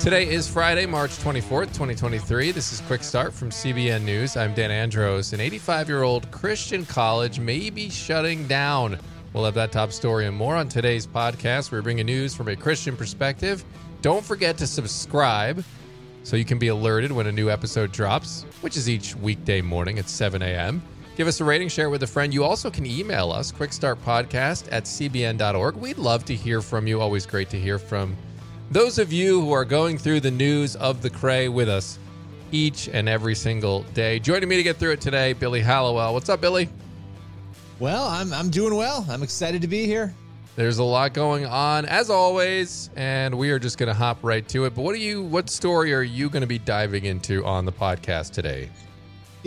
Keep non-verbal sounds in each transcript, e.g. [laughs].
Today is Friday, March 24th, 2023. This is Quick Start from CBN News. I'm Dan Andros. An 85 year old Christian college may be shutting down. We'll have that top story and more on today's podcast. We're bringing news from a Christian perspective. Don't forget to subscribe so you can be alerted when a new episode drops, which is each weekday morning at 7 a.m. Give us a rating, share with a friend. You also can email us, quickstartpodcast at cbn.org. We'd love to hear from you. Always great to hear from those of you who are going through the news of the Cray with us each and every single day. Joining me to get through it today, Billy Hallowell. What's up, Billy? Well, I'm I'm doing well. I'm excited to be here. There's a lot going on as always, and we are just going to hop right to it. But what are you what story are you going to be diving into on the podcast today?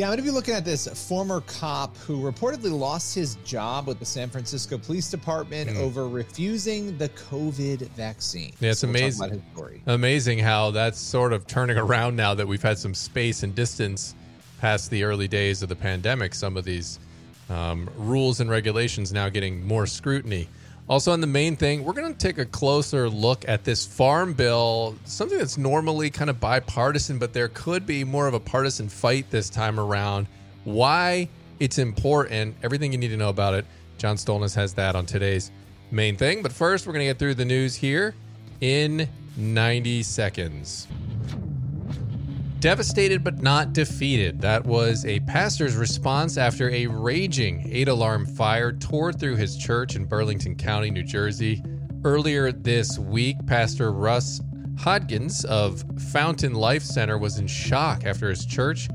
Yeah, I'm going to be looking at this former cop who reportedly lost his job with the San Francisco Police Department mm. over refusing the COVID vaccine. Yeah, it's so amazing. Amazing how that's sort of turning around now that we've had some space and distance past the early days of the pandemic. Some of these um, rules and regulations now getting more scrutiny. Also, on the main thing, we're going to take a closer look at this farm bill, something that's normally kind of bipartisan, but there could be more of a partisan fight this time around. Why it's important, everything you need to know about it. John Stolnis has that on today's main thing. But first, we're going to get through the news here in 90 seconds. Devastated but not defeated. That was a pastor's response after a raging eight alarm fire tore through his church in Burlington County, New Jersey. Earlier this week, Pastor Russ Hodgins of Fountain Life Center was in shock after his church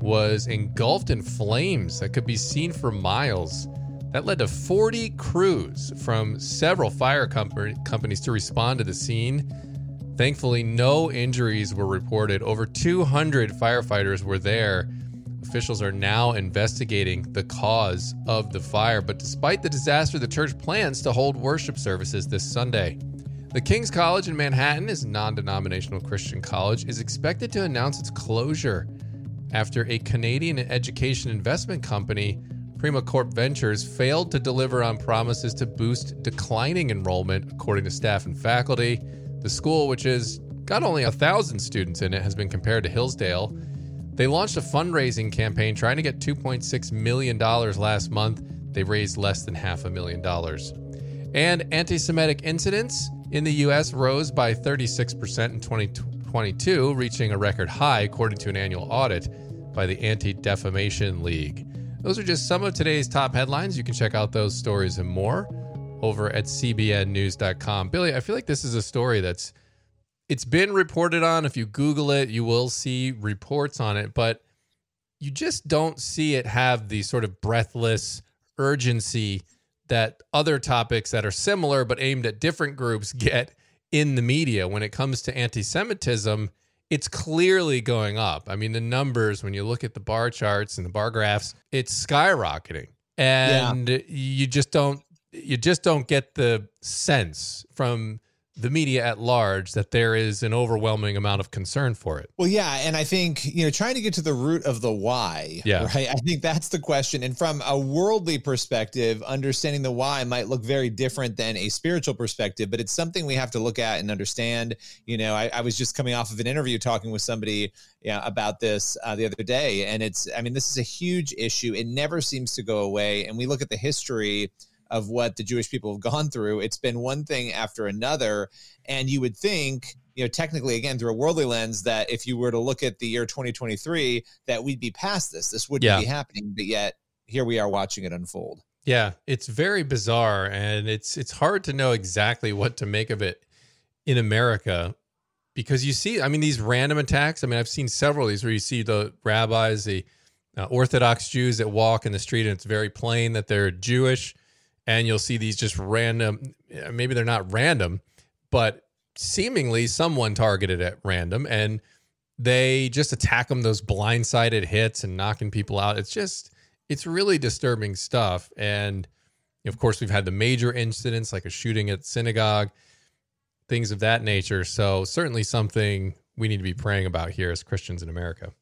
was engulfed in flames that could be seen for miles. That led to 40 crews from several fire companies to respond to the scene. Thankfully, no injuries were reported. Over 200 firefighters were there. Officials are now investigating the cause of the fire, but despite the disaster, the church plans to hold worship services this Sunday. The King's College in Manhattan is a non denominational Christian college, is expected to announce its closure after a Canadian education investment company, Primacorp Ventures, failed to deliver on promises to boost declining enrollment, according to staff and faculty. The school, which has got only a thousand students in it, has been compared to Hillsdale. They launched a fundraising campaign trying to get $2.6 million last month. They raised less than half a million dollars. And anti Semitic incidents in the U.S. rose by 36% in 2022, reaching a record high, according to an annual audit by the Anti Defamation League. Those are just some of today's top headlines. You can check out those stories and more over at cbnnews.com. Billy, I feel like this is a story that's it's been reported on. If you Google it, you will see reports on it, but you just don't see it have the sort of breathless urgency that other topics that are similar but aimed at different groups get in the media. When it comes to anti Semitism, it's clearly going up. I mean, the numbers, when you look at the bar charts and the bar graphs, it's skyrocketing. And yeah. you just don't you just don't get the sense from the media at large that there is an overwhelming amount of concern for it. Well, yeah, and I think you know trying to get to the root of the why. Yeah, right. I think that's the question. And from a worldly perspective, understanding the why might look very different than a spiritual perspective, but it's something we have to look at and understand. You know, I, I was just coming off of an interview talking with somebody yeah, about this uh, the other day, and it's I mean this is a huge issue. It never seems to go away, and we look at the history of what the Jewish people have gone through. It's been one thing after another. And you would think, you know, technically, again, through a worldly lens, that if you were to look at the year 2023, that we'd be past this. This wouldn't yeah. be happening. But yet, here we are watching it unfold. Yeah, it's very bizarre, and it's it's hard to know exactly what to make of it in America because you see, I mean, these random attacks. I mean, I've seen several of these where you see the rabbis, the uh, Orthodox Jews that walk in the street, and it's very plain that they're Jewish and you'll see these just random uh, maybe they're not random but seemingly someone targeted at random and they just attack them those blindsided hits and knocking people out. It's just it's really disturbing stuff and of course we've had the major incidents like a shooting at synagogue things of that nature. So certainly something we need to be praying about here as christians in america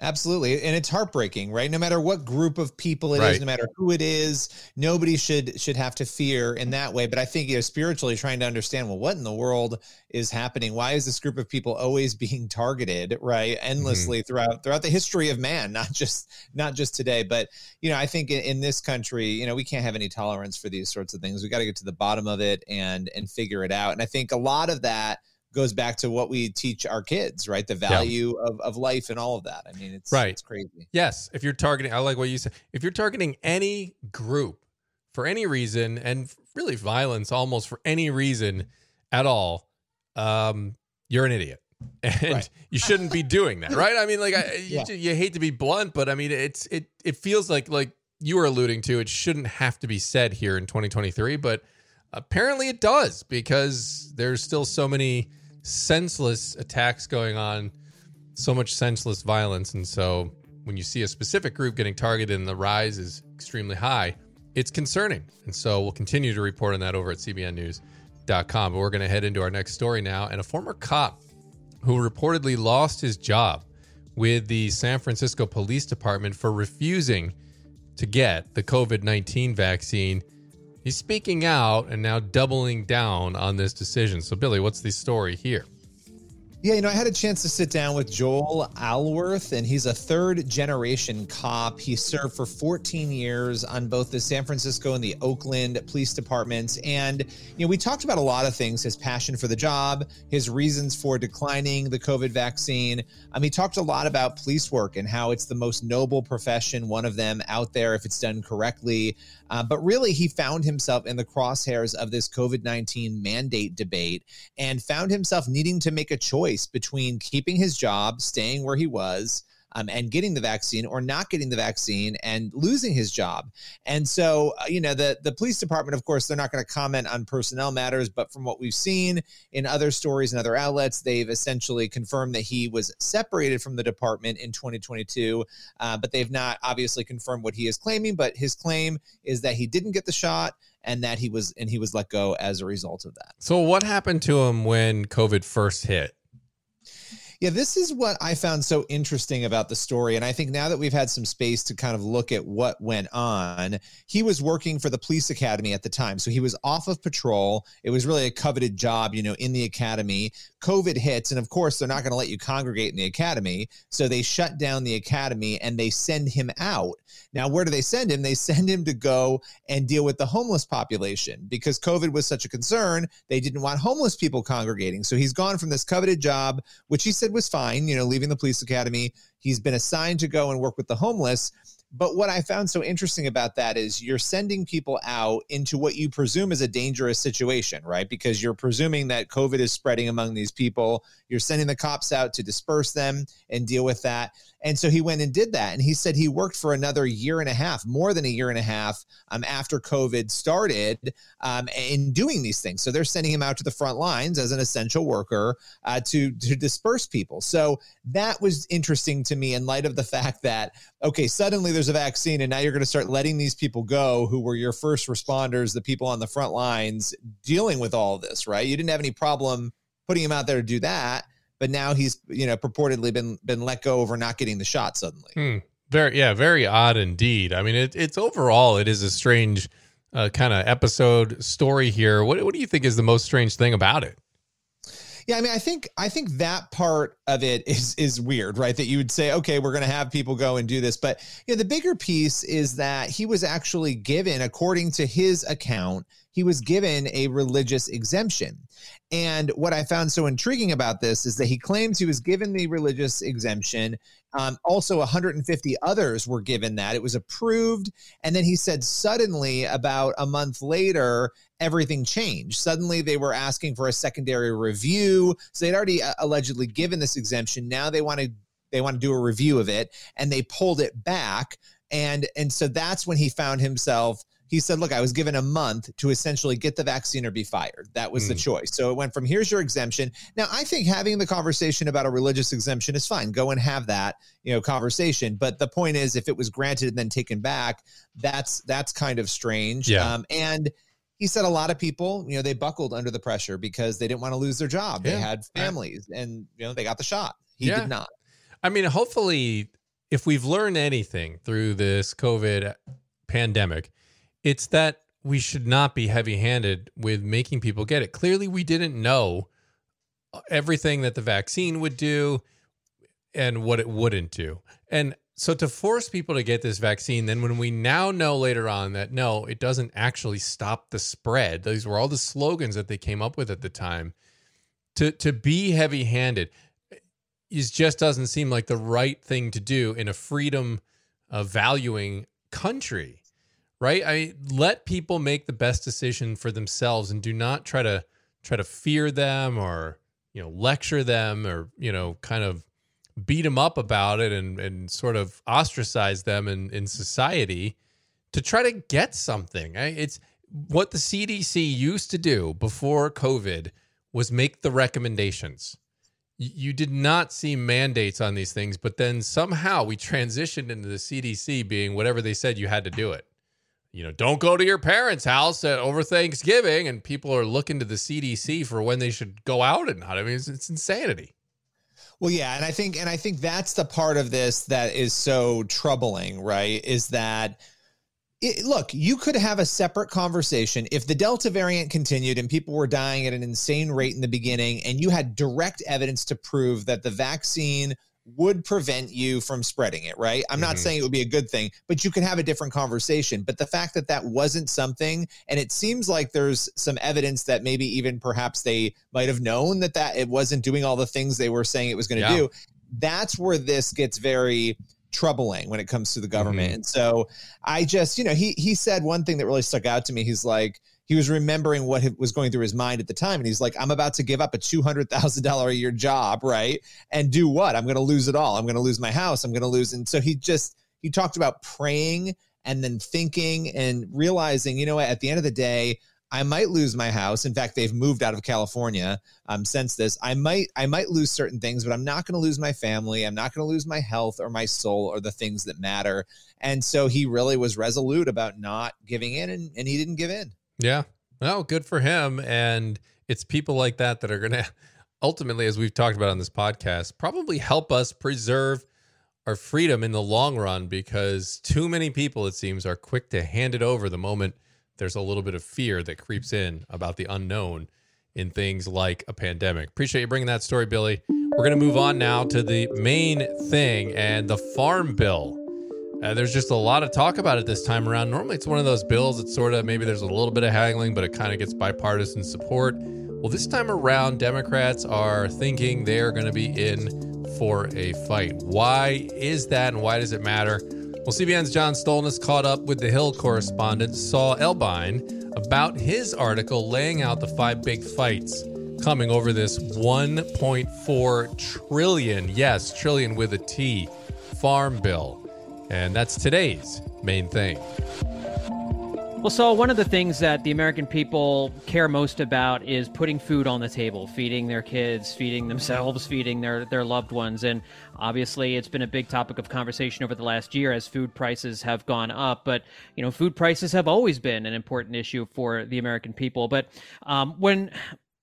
Absolutely. And it's heartbreaking, right? No matter what group of people it Right. is, no matter who it is, nobody should should have to fear in that way. But I think you know, spiritually trying to understand, well, what in the world is happening? Why is this group of people always [laughs] being targeted, right? Mm-hmm. Endlessly throughout throughout the history of man, [laughs] not just not just today. But you know, I think in, in this country, you know, we can't have any tolerance for these sorts of things. We got to get to the bottom of it and and figure it out. And I think a lot of that goes back to what we teach our kids, right? The value of, of life and all of that. I mean, it's Right. it's crazy. Yes, if you're targeting, I like what you said. If you're targeting any group for any reason, and really violence almost for any reason at all, um, you're an idiot, [laughs] and Right. you shouldn't be doing that, right? I mean, like, I, [laughs] you, Yeah. ju- you hate to be blunt, but I mean, it's it it feels like like you were alluding to, it shouldn't have to be said here in 2023, but apparently it does because there's still so many senseless attacks going on so much senseless violence. And so when you see a specific group getting targeted and the rise is extremely high, it's concerning. And so we'll continue to report on that over at cbnnews.com. But we're going to head into our next story now. And a former cop who reportedly lost his job with the San Francisco Police Department for refusing to get the COVID 19 vaccine. He's speaking out and now doubling down on this decision. So, Billy, what's the story here? Yeah, you know, I had a chance to sit down with Joel Alworth, and he's a third generation cop. He served for 14 years on both the San Francisco and the Oakland police departments. And, you know, we talked about a lot of things his passion for the job, his reasons for declining the COVID vaccine. Um, he talked a lot about police work and how it's the most noble profession, one of them out there if it's done correctly. Uh, but really, he found himself in the crosshairs of this COVID 19 mandate debate and found himself needing to make a choice between keeping his job, staying where he was, um, and getting the vaccine, or not getting the vaccine and losing his job. And so, uh, you know, the the police department, of course, they're not going to comment on personnel matters, but from what we've seen in other stories and other outlets, they've essentially confirmed that he was separated from the department in 2022. Uh, but they've not obviously confirmed what he is claiming. But his claim is that he didn't get the shot and that he was and he was let go as a result of that. So, what happened to him when COVID first hit? Yeah, this is what I found so interesting about the story. And I think now that we've had some space to kind of look at what went on, he was working for the police academy at the time. So he was off of patrol. It was really a coveted job, you know, in the academy. COVID hits. And of course, they're not going to let you congregate in the academy. So they shut down the academy and they send him out. Now, where do they send him? They send him to go and deal with the homeless population because COVID was such a concern. They didn't want homeless people congregating. So he's gone from this coveted job, which he said was fine, you know, leaving the police academy. He's been assigned to go and work with the homeless. But what I found so interesting about that is you're sending people out into what you presume is a dangerous situation, right? Because you're presuming that COVID is spreading among these people. You're sending the cops out to disperse them and deal with that. And so he went and did that. And he said he worked for another year and a half, more than a year and a half um, after COVID started um, in doing these things. So they're sending him out to the front lines as an essential worker uh, to, to disperse people. So that was interesting to me in light of the [laughs] fact that, okay, suddenly there's a vaccine and now you're going to start letting these people go who were your first responders, the people on the front lines dealing with all this, right? You didn't have any problem putting him out there to do that. But now he's, you know, purportedly been been let go over not getting the shot suddenly. Hmm. Very, yeah, very odd indeed. I mean, it, it's overall, it is a strange uh, kind of episode story here. What, what do you think is the most strange thing about it? Yeah, I mean, I think I think that part of it is is weird, right? That you would say, okay, we're going to have people go and do this, but you know, the bigger piece is that he was actually given, according to his account, he was given a religious exemption. And what I found so intriguing about this is that he claims he was given the religious exemption. Um, also, 150 others were given that. It was approved. And then he said, suddenly, about a month later, everything changed. Suddenly, they were asking for a secondary review. So they'd already uh, allegedly given this exemption. Now they want to they want to do a review of it, and they pulled it back. And and so that's when he found himself he said, Look, I was given a month to essentially get the vaccine or be fired. That was the Mm. choice. So it went from here's your exemption. Now, I think having the conversation about a religious exemption is fine. Go and have that, you know, conversation. But the point is, if it was granted and then taken back, that's that's kind of strange. Yeah. Um, and he said a lot of people, you know, they buckled under the pressure because they didn't want to lose their job. They had families and, you know, they got the shot. He Yeah. did not. I mean, hopefully if we've learned anything through this COVID pandemic, it's that we should not be heavy handed with making people get it. Clearly, we didn't know everything that the vaccine would do and what it wouldn't do. And so to force people to get this vaccine, then when we now know later on that no, it doesn't actually stop the spread, these were all the slogans that they came up with at the time. To to be heavy handed is just doesn't seem like the right thing to do in a freedom valuing country. Right? I let people make the best decision for themselves and do not try to try to fear them or you know lecture them or you know kind of beat them up about it and, and sort of ostracize them in, in society to try to get something. It's what the CDC used to do before COVID was make the recommendations. You did not see mandates on these things, but then somehow we transitioned into the CDC being whatever they said you had to do it. You know, don't go to your parents' house over Thanksgiving, and people are looking to the CDC for when they should go out and not. I mean, it's, it's insanity. Well, yeah, and I think and I think that's the part of this that is so troubling, right? Is that it, look, you could have a separate conversation if the Delta variant continued and people were dying at an insane rate in the beginning, and you had direct evidence to prove that the vaccine would prevent you from spreading it, right? I'm mm-hmm. not saying it would be a good thing, but you can have a different conversation. But the fact that that wasn't something, and it seems like there's some evidence that maybe even perhaps they might have known that that it wasn't doing all the things they were saying it was going to yeah. do. That's where this gets very troubling when it comes to the government. Mm-hmm. And so I just, you know, he he said one thing that really stuck out to me. He's like, he was remembering what was going through his mind at the time. And he's like, I'm about to give up a $200,000 a year job, right? And do what? I'm going to lose it all. I'm going to lose my house. I'm going to lose. And so he just, he talked about praying and then thinking and realizing, you know what, at the end of the day, I might lose my house. In fact, they've moved out of California um, since this. I might I might lose certain things, but I'm not going to lose my family. I'm not going to lose my health or my soul or the things that matter. And so he really was resolute about not giving in, and, and he didn't give in. Yeah. Well, good for him. And it's people like that that are going [laughs] to ultimately, as we've talked about on this podcast, probably help us preserve our freedom in the long run because too many people, it seems, are quick to hand it over the moment there's a little bit of fear that creeps in about the unknown in things like a pandemic. Appreciate you bringing that story, Billy. We're going to move on now to the main thing and the farm bill. Uh, there's just a lot of talk about it this time around. Normally, it's one of those bills that sort of maybe there's a little bit of haggling, but it kind of gets bipartisan support. Well, this time around, Democrats are thinking they're going to be in for a fight. Why is that, and why does it matter? Well, CBN's John Stolnis caught up with the Hill correspondent Saul Elbein about his article laying out the five big fights coming over this 1.4 trillion, yes, trillion with a T, farm bill. And that's today's main thing. Well, so one of the things that the American people care most about is putting food on the table, feeding their kids, feeding themselves, [laughs] feeding their, their loved ones. And obviously, it's been a big topic of conversation over the last year as food prices have gone up. But, you know, food prices have always been an important issue for the American people. But um, when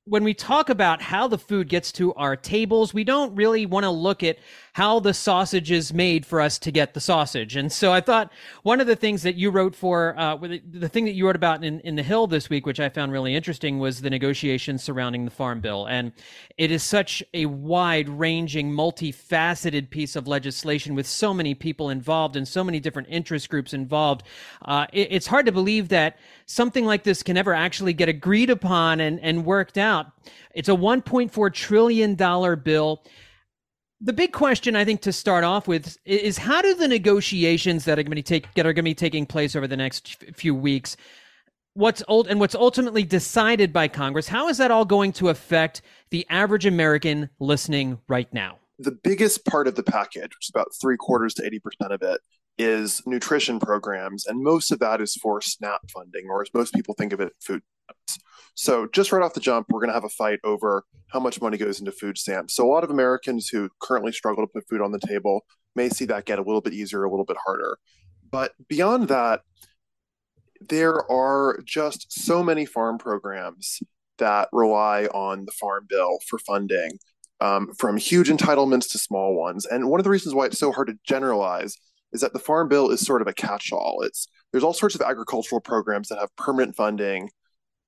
when we talk about how the food gets to our tables, we don't really want to look at how the sausage is made for us to get the sausage. And so I thought one of the things that you wrote for, uh, the thing that you wrote about in, in The Hill this week, which I found really interesting, was the negotiations surrounding the Farm Bill. And it is such a wide ranging, multifaceted piece of legislation with so many people involved and so many different interest groups involved. Uh, it, it's hard to believe that something like this can ever actually get agreed upon and, and worked out. It's a $1.4 trillion bill the big question I think to start off with is how do the negotiations that are going to take that are going to be taking place over the next few weeks what's old and what's ultimately decided by Congress how is that all going to affect the average American listening right now? The biggest part of the package which is about three quarters to 80% of it is nutrition programs and most of that is for SNAP funding or as most people think of it food so just right off the jump, we're going to have a fight over how much money goes into food stamps. So a lot of Americans who currently struggle to put food on the table may see that get a little bit easier, a little bit harder. But beyond that, there are just so many farm programs that rely on the farm bill for funding. um, from huge entitlements to small ones. And one of the reasons why it's so hard to generalize is that the Farm Bill is sort of a catch-all. It's there's all sorts of agricultural programs that have permanent funding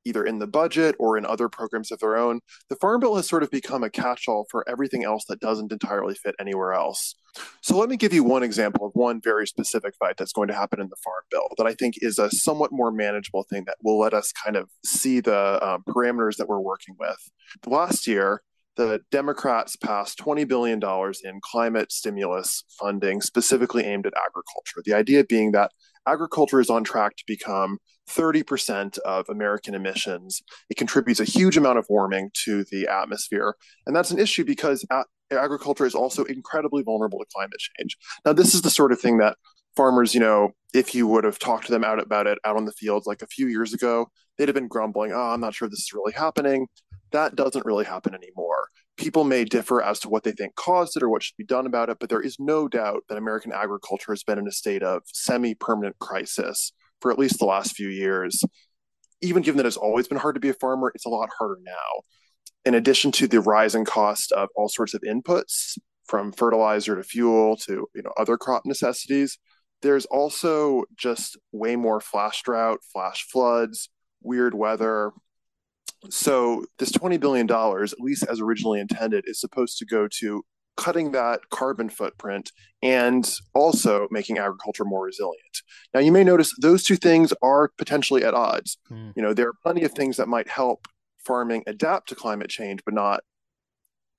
either in the budget or in other programs of their own. The Farm Bill has sort of become a catch all for everything else that doesn't entirely fit anywhere else. So let me give you one example of one very specific fight that's going to happen in the Farm Bill that I think is a somewhat more manageable thing that will let us kind of see the um, parameters that we're working with. Last year, the Democrats passed $20 billion in climate stimulus funding specifically aimed at agriculture. The idea being that agriculture is on track to become 30% of American emissions. It contributes a huge amount of warming to the atmosphere. And that's an issue because agriculture is also incredibly vulnerable to climate change. Now, this is the sort of thing that farmers, you know, if you would have talked to them out about it out on the fields like a few years ago, they'd have been grumbling, oh, I'm not sure this is really happening. That doesn't really happen anymore. People may differ as to what they think caused it or what should be done about it, but there is no doubt that American agriculture has been in a state of semi permanent crisis for at least the last few years. Even given that it's always been hard to be a farmer, it's a lot harder now. In addition to the rising cost of all sorts of inputs, from fertilizer to fuel to you know other crop necessities, there's also just way more flash drought, flash floods, weird weather. So this $20 billion, at least as originally intended, is supposed to go to cutting that carbon footprint and also making agriculture more resilient. Now, you may notice those two things are potentially at odds. Mm. You know, there are plenty of things that might help farming adapt to climate change, but not,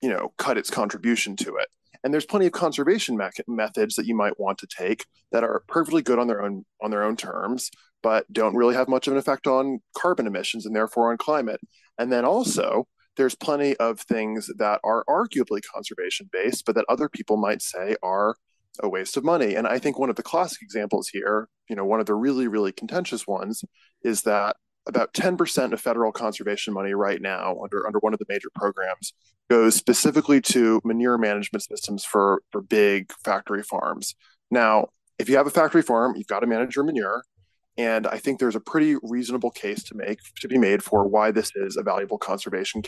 you know, cut its contribution to it. And there's plenty of conservation me- methods that you might want to take that are perfectly good on their own on their own terms, but don't really have much of an effect on carbon emissions and therefore on climate. And then also there's plenty of things that are arguably conservation based, but that other people might say are a waste of money. And I think one of the classic examples here, you know, one of the really, really contentious ones is that about 10% of federal conservation money right now under, under one of the major programs goes specifically to manure management systems for, for big factory farms. Now, if you have a factory farm, you've got to manage your manure. And I think there's a pretty reasonable case to make to be made for why this is a valuable conservation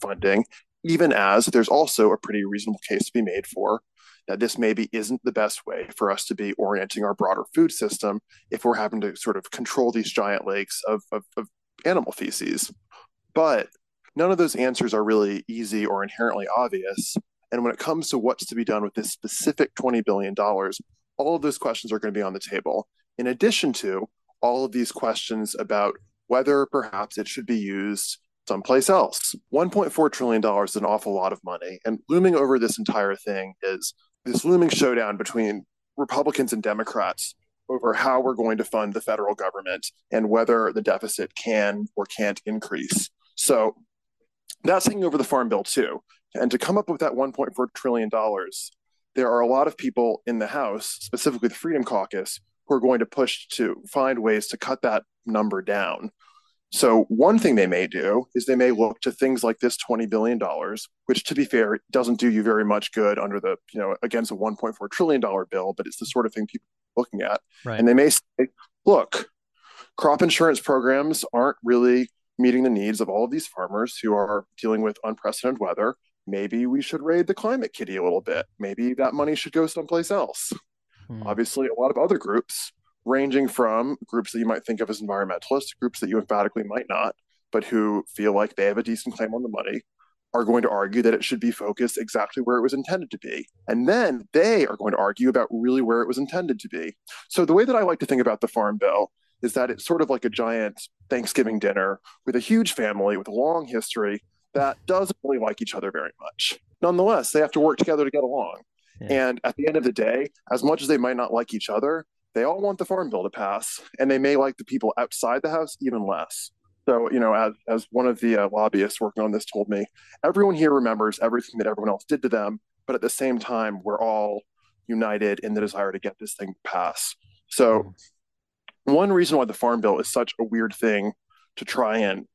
funding, even as there's also a pretty reasonable case to be made for that this maybe isn't the best way for us to be orienting our broader food system if we're having to sort of control these giant lakes of, of, of animal feces. But none of those answers are really easy or inherently obvious. And when it comes to what's to be done with this specific $20 billion, all of those questions are going to be on the table. In addition to all of these questions about whether perhaps it should be used someplace else. $1.4 trillion is an awful lot of money. And looming over this entire thing is this looming showdown between Republicans and Democrats over how we're going to fund the federal government and whether the deficit can or can't increase. So that's hanging over the Farm Bill, too. And to come up with that $1.4 trillion, there are a lot of people in the House, specifically the Freedom Caucus, who are going to push to find ways to cut that number down. So one thing they may do is they may look to things like this $20 billion, which to be fair, doesn't do you very much good under the, you know, against a $1.4 trillion bill, but it's the sort of thing people are looking at. Right. And they may say, look, crop insurance programs aren't really meeting the needs of all of these farmers who are dealing with unprecedented weather. Maybe we should raid the climate kitty a little bit. Maybe that money should go someplace else. Hmm. Obviously, a lot of other groups, ranging from groups that you might think of as environmentalists, groups that you emphatically might not, but who feel like they have a decent claim on the money, are going to argue that it should be focused exactly where it was intended to be. And then they are going to argue about really where it was intended to be. So the way that I like to think about the Farm Bill is that it's sort of like a giant Thanksgiving dinner with a huge family with a long history that doesn't really like each other very much. Nonetheless, they have to work together to get along. Yeah. And at the end of the day, as much as they might not like each other, they all want the farm bill to pass, and they may like the people outside the house even less. So, you know, as, as one of the uh, lobbyists working on this told me, everyone here remembers everything that everyone else did to them, but at the same time, we're all united in the desire to get this thing passed. So, one reason why the farm bill is such a weird thing to try and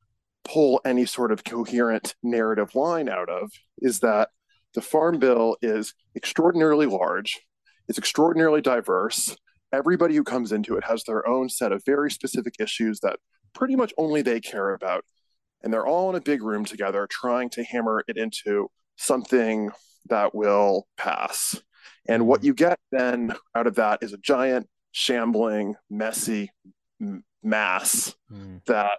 pull any sort of coherent narrative line out of is that the Farm Bill is extraordinarily large, it's extraordinarily diverse. Everybody who comes into it has their own set of very specific issues that pretty much only they care about. And they're all in a big room together trying to hammer it into something that will pass. And what you get then out of that is a giant, shambling, messy mass mm. that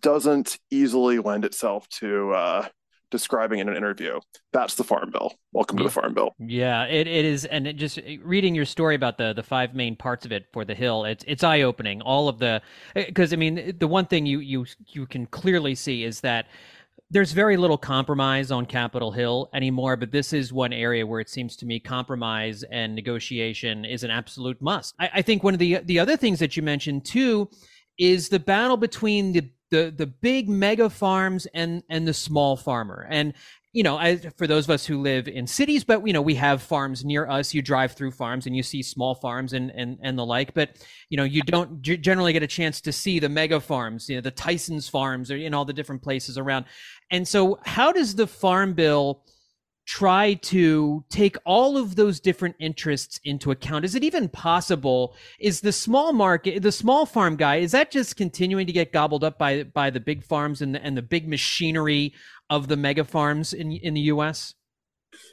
doesn't easily lend itself to uh, describing in an interview. That's the Farm Bill. Welcome to the Farm Bill. Yeah, it, it is, and it just reading your story about the the five main parts of it for the Hill, it's it's eye opening. All of the eh, because I mean the one thing you you you can clearly see is that there's very little compromise on Capitol Hill anymore, but this is one area where it seems to me compromise and negotiation is an absolute must. I, I think one of the the other things that you mentioned too is the battle between the the the big mega farms and and the small farmer. And you know I, for those of us who live in cities but you know we have farms near us. You drive through farms and you see small farms and and and the like. But you know you don't generally get a chance to see the mega farms you know the tyson's farms or in all the different places around. And so how does the farm bill try to take all of those different interests into account? Is it even possible? Is the small market the small farm guy is that just continuing to get gobbled up by by the big farms and the, and the big machinery of the mega farms in in the US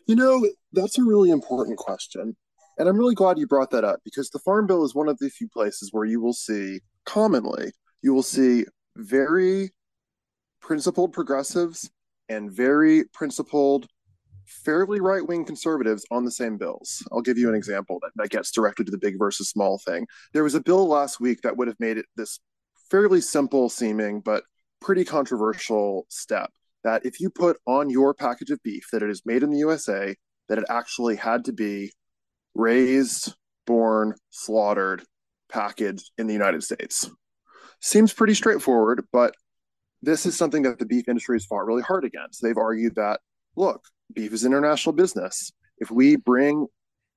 you know that's a really important question and I'm really glad you brought that up because the farm bill is one of the few places where you will see commonly you will see very principled progressives and very principled fairly right wing conservatives on the same bills. I'll give you an example that, that gets directly to the big versus small thing. There was a bill last week that would have made it this fairly simple seeming, but pretty controversial step that if you put on your package of beef that it is made in the USA, that it actually had to be raised, born, slaughtered, packaged in the United States. Seems pretty straightforward, but this is something that the beef industry has fought really hard against. They've argued that, look, beef is international business. If we bring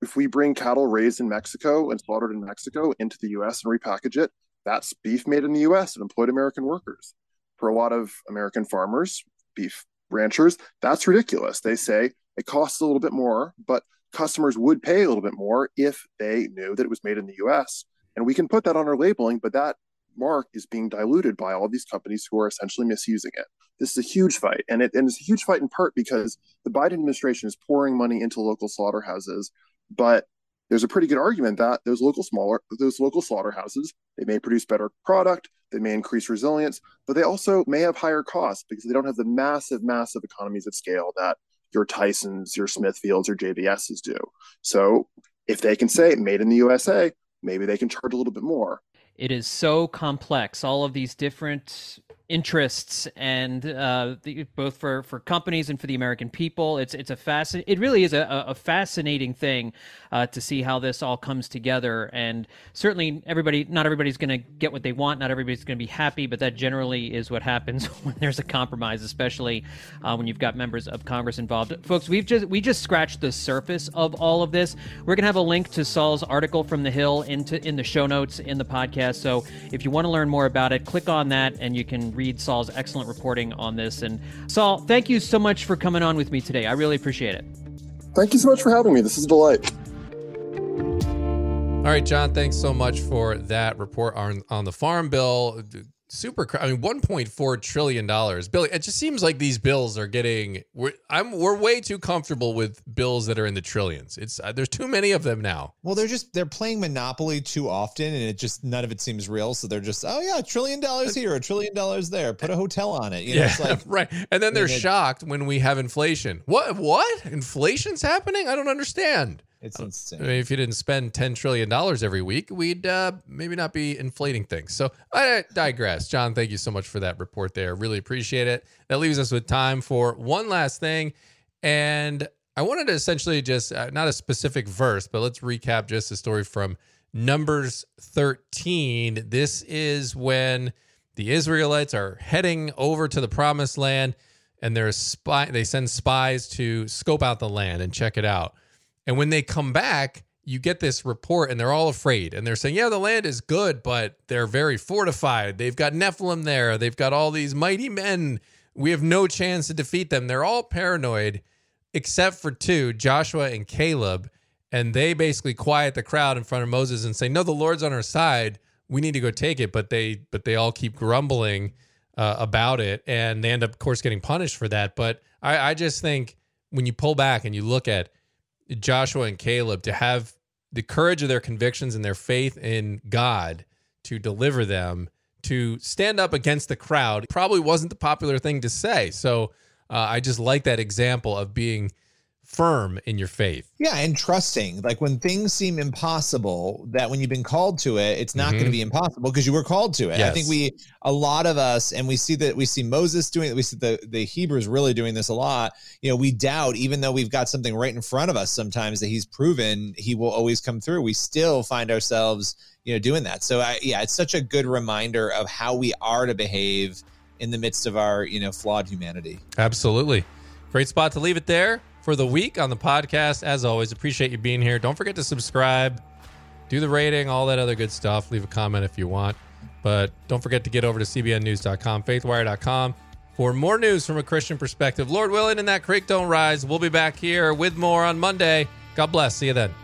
if we bring cattle raised in Mexico and slaughtered in Mexico into the US and repackage it, that's beef made in the US and employed American workers. For a lot of American farmers, beef ranchers, that's ridiculous. They say it costs a little bit more, but customers would pay a little bit more if they knew that it was made in the US. And we can put that on our labeling, but that mark is being diluted by all these companies who are essentially misusing it. This is a huge fight, and, it, and it's a huge fight in part because the Biden administration is pouring money into local slaughterhouses, but there's a pretty good argument that those local smaller those local slaughterhouses they may produce better product they may increase resilience but they also may have higher costs because they don't have the massive massive economies of scale that your tysons your smithfields or jbs's do. So if they can say made in the usa maybe they can charge a little bit more. It is so complex. All of these different interests and uh, the, both for, for companies and for the American people. It's it's a fascin- It really is a, a fascinating thing uh, to see how this all comes together. And certainly, everybody not everybody's going to get what they want. Not everybody's going to be happy. But that generally is what happens [laughs] when there's a compromise, especially uh, when you've got members of Congress involved. Folks, we've just we just scratched the surface of all of this. We're going to have a link to Saul's article from the Hill into in the show notes in the podcast. So if you want to learn more about it, click on that and you can read Saul's excellent reporting on this. And Saul, thank you so much for coming on with me today. I really appreciate it. Thank you so much for having me. This is a delight. All right, John, thanks so much for that report on, on the Farm Bill super i mean 1.4 trillion dollars. Billy it just seems like these bills are getting we're i'm we're way too comfortable with bills that are in the trillions. It's uh, there's too many of them now. Well they're just they're playing monopoly too often and it just none of it seems real. So they're just oh yeah a trillion dollars here a trillion dollars there. Put a hotel on it. You know, yeah like, [laughs] right. And then they're shocked when we have inflation. What what? Inflation's happening? I don't understand it's insane. I mean, if you didn't spend ten trillion dollars every week, we'd uh, maybe not be inflating things. So I digress. John, thank you so much for that report. There, really appreciate it. That leaves us with time for one last thing, and I wanted to essentially just uh, not a specific verse, but let's recap just a story from Numbers thirteen. This is when the Israelites are heading over to the Promised Land, and they're spy. They send spies to scope out the land and check it out. And when they come back, you get this report and they're all afraid and they're saying, yeah, the land is good, but they're very fortified. They've got Nephilim there. They've got all these mighty men. We have no chance to defeat them. They're all paranoid except for two, Joshua and Caleb. And they basically quiet the crowd in front of Moses and say, no, the Lord's on our side. We need to go take it. But they, but they all keep grumbling uh, about it. And they end up, of course, getting punished for that. But I, I just think when you pull back and you look at Joshua and Caleb to have the courage of their convictions and their faith in God to deliver them to stand up against the crowd probably wasn't the popular thing to say. So uh, I just like that example of being firm in your faith. Yeah, and trusting. Like when things seem impossible, that when you've been called to it, it's not Mhm. going to be impossible because you were called to it. I think we a lot of us and we see that we see Moses doing it, we see the the Hebrews really doing this a lot. You know, we doubt even though we've got something right in front of us sometimes that he's proven he will always come through. We still find ourselves, you know, doing that. So I yeah, it's such a good reminder of how we are to behave in the midst of our, you know, flawed humanity. Absolutely. Great spot to leave it there for the week on the podcast. As always, appreciate you being here. Don't forget to subscribe, do the rating, all that other good stuff. Leave a comment if you want. But don't forget to get over to cbnnews.com, faithwire.com for more news from a Christian perspective. Lord willing, and that creek don't rise. We'll be back here with more on Monday. God bless. See you then.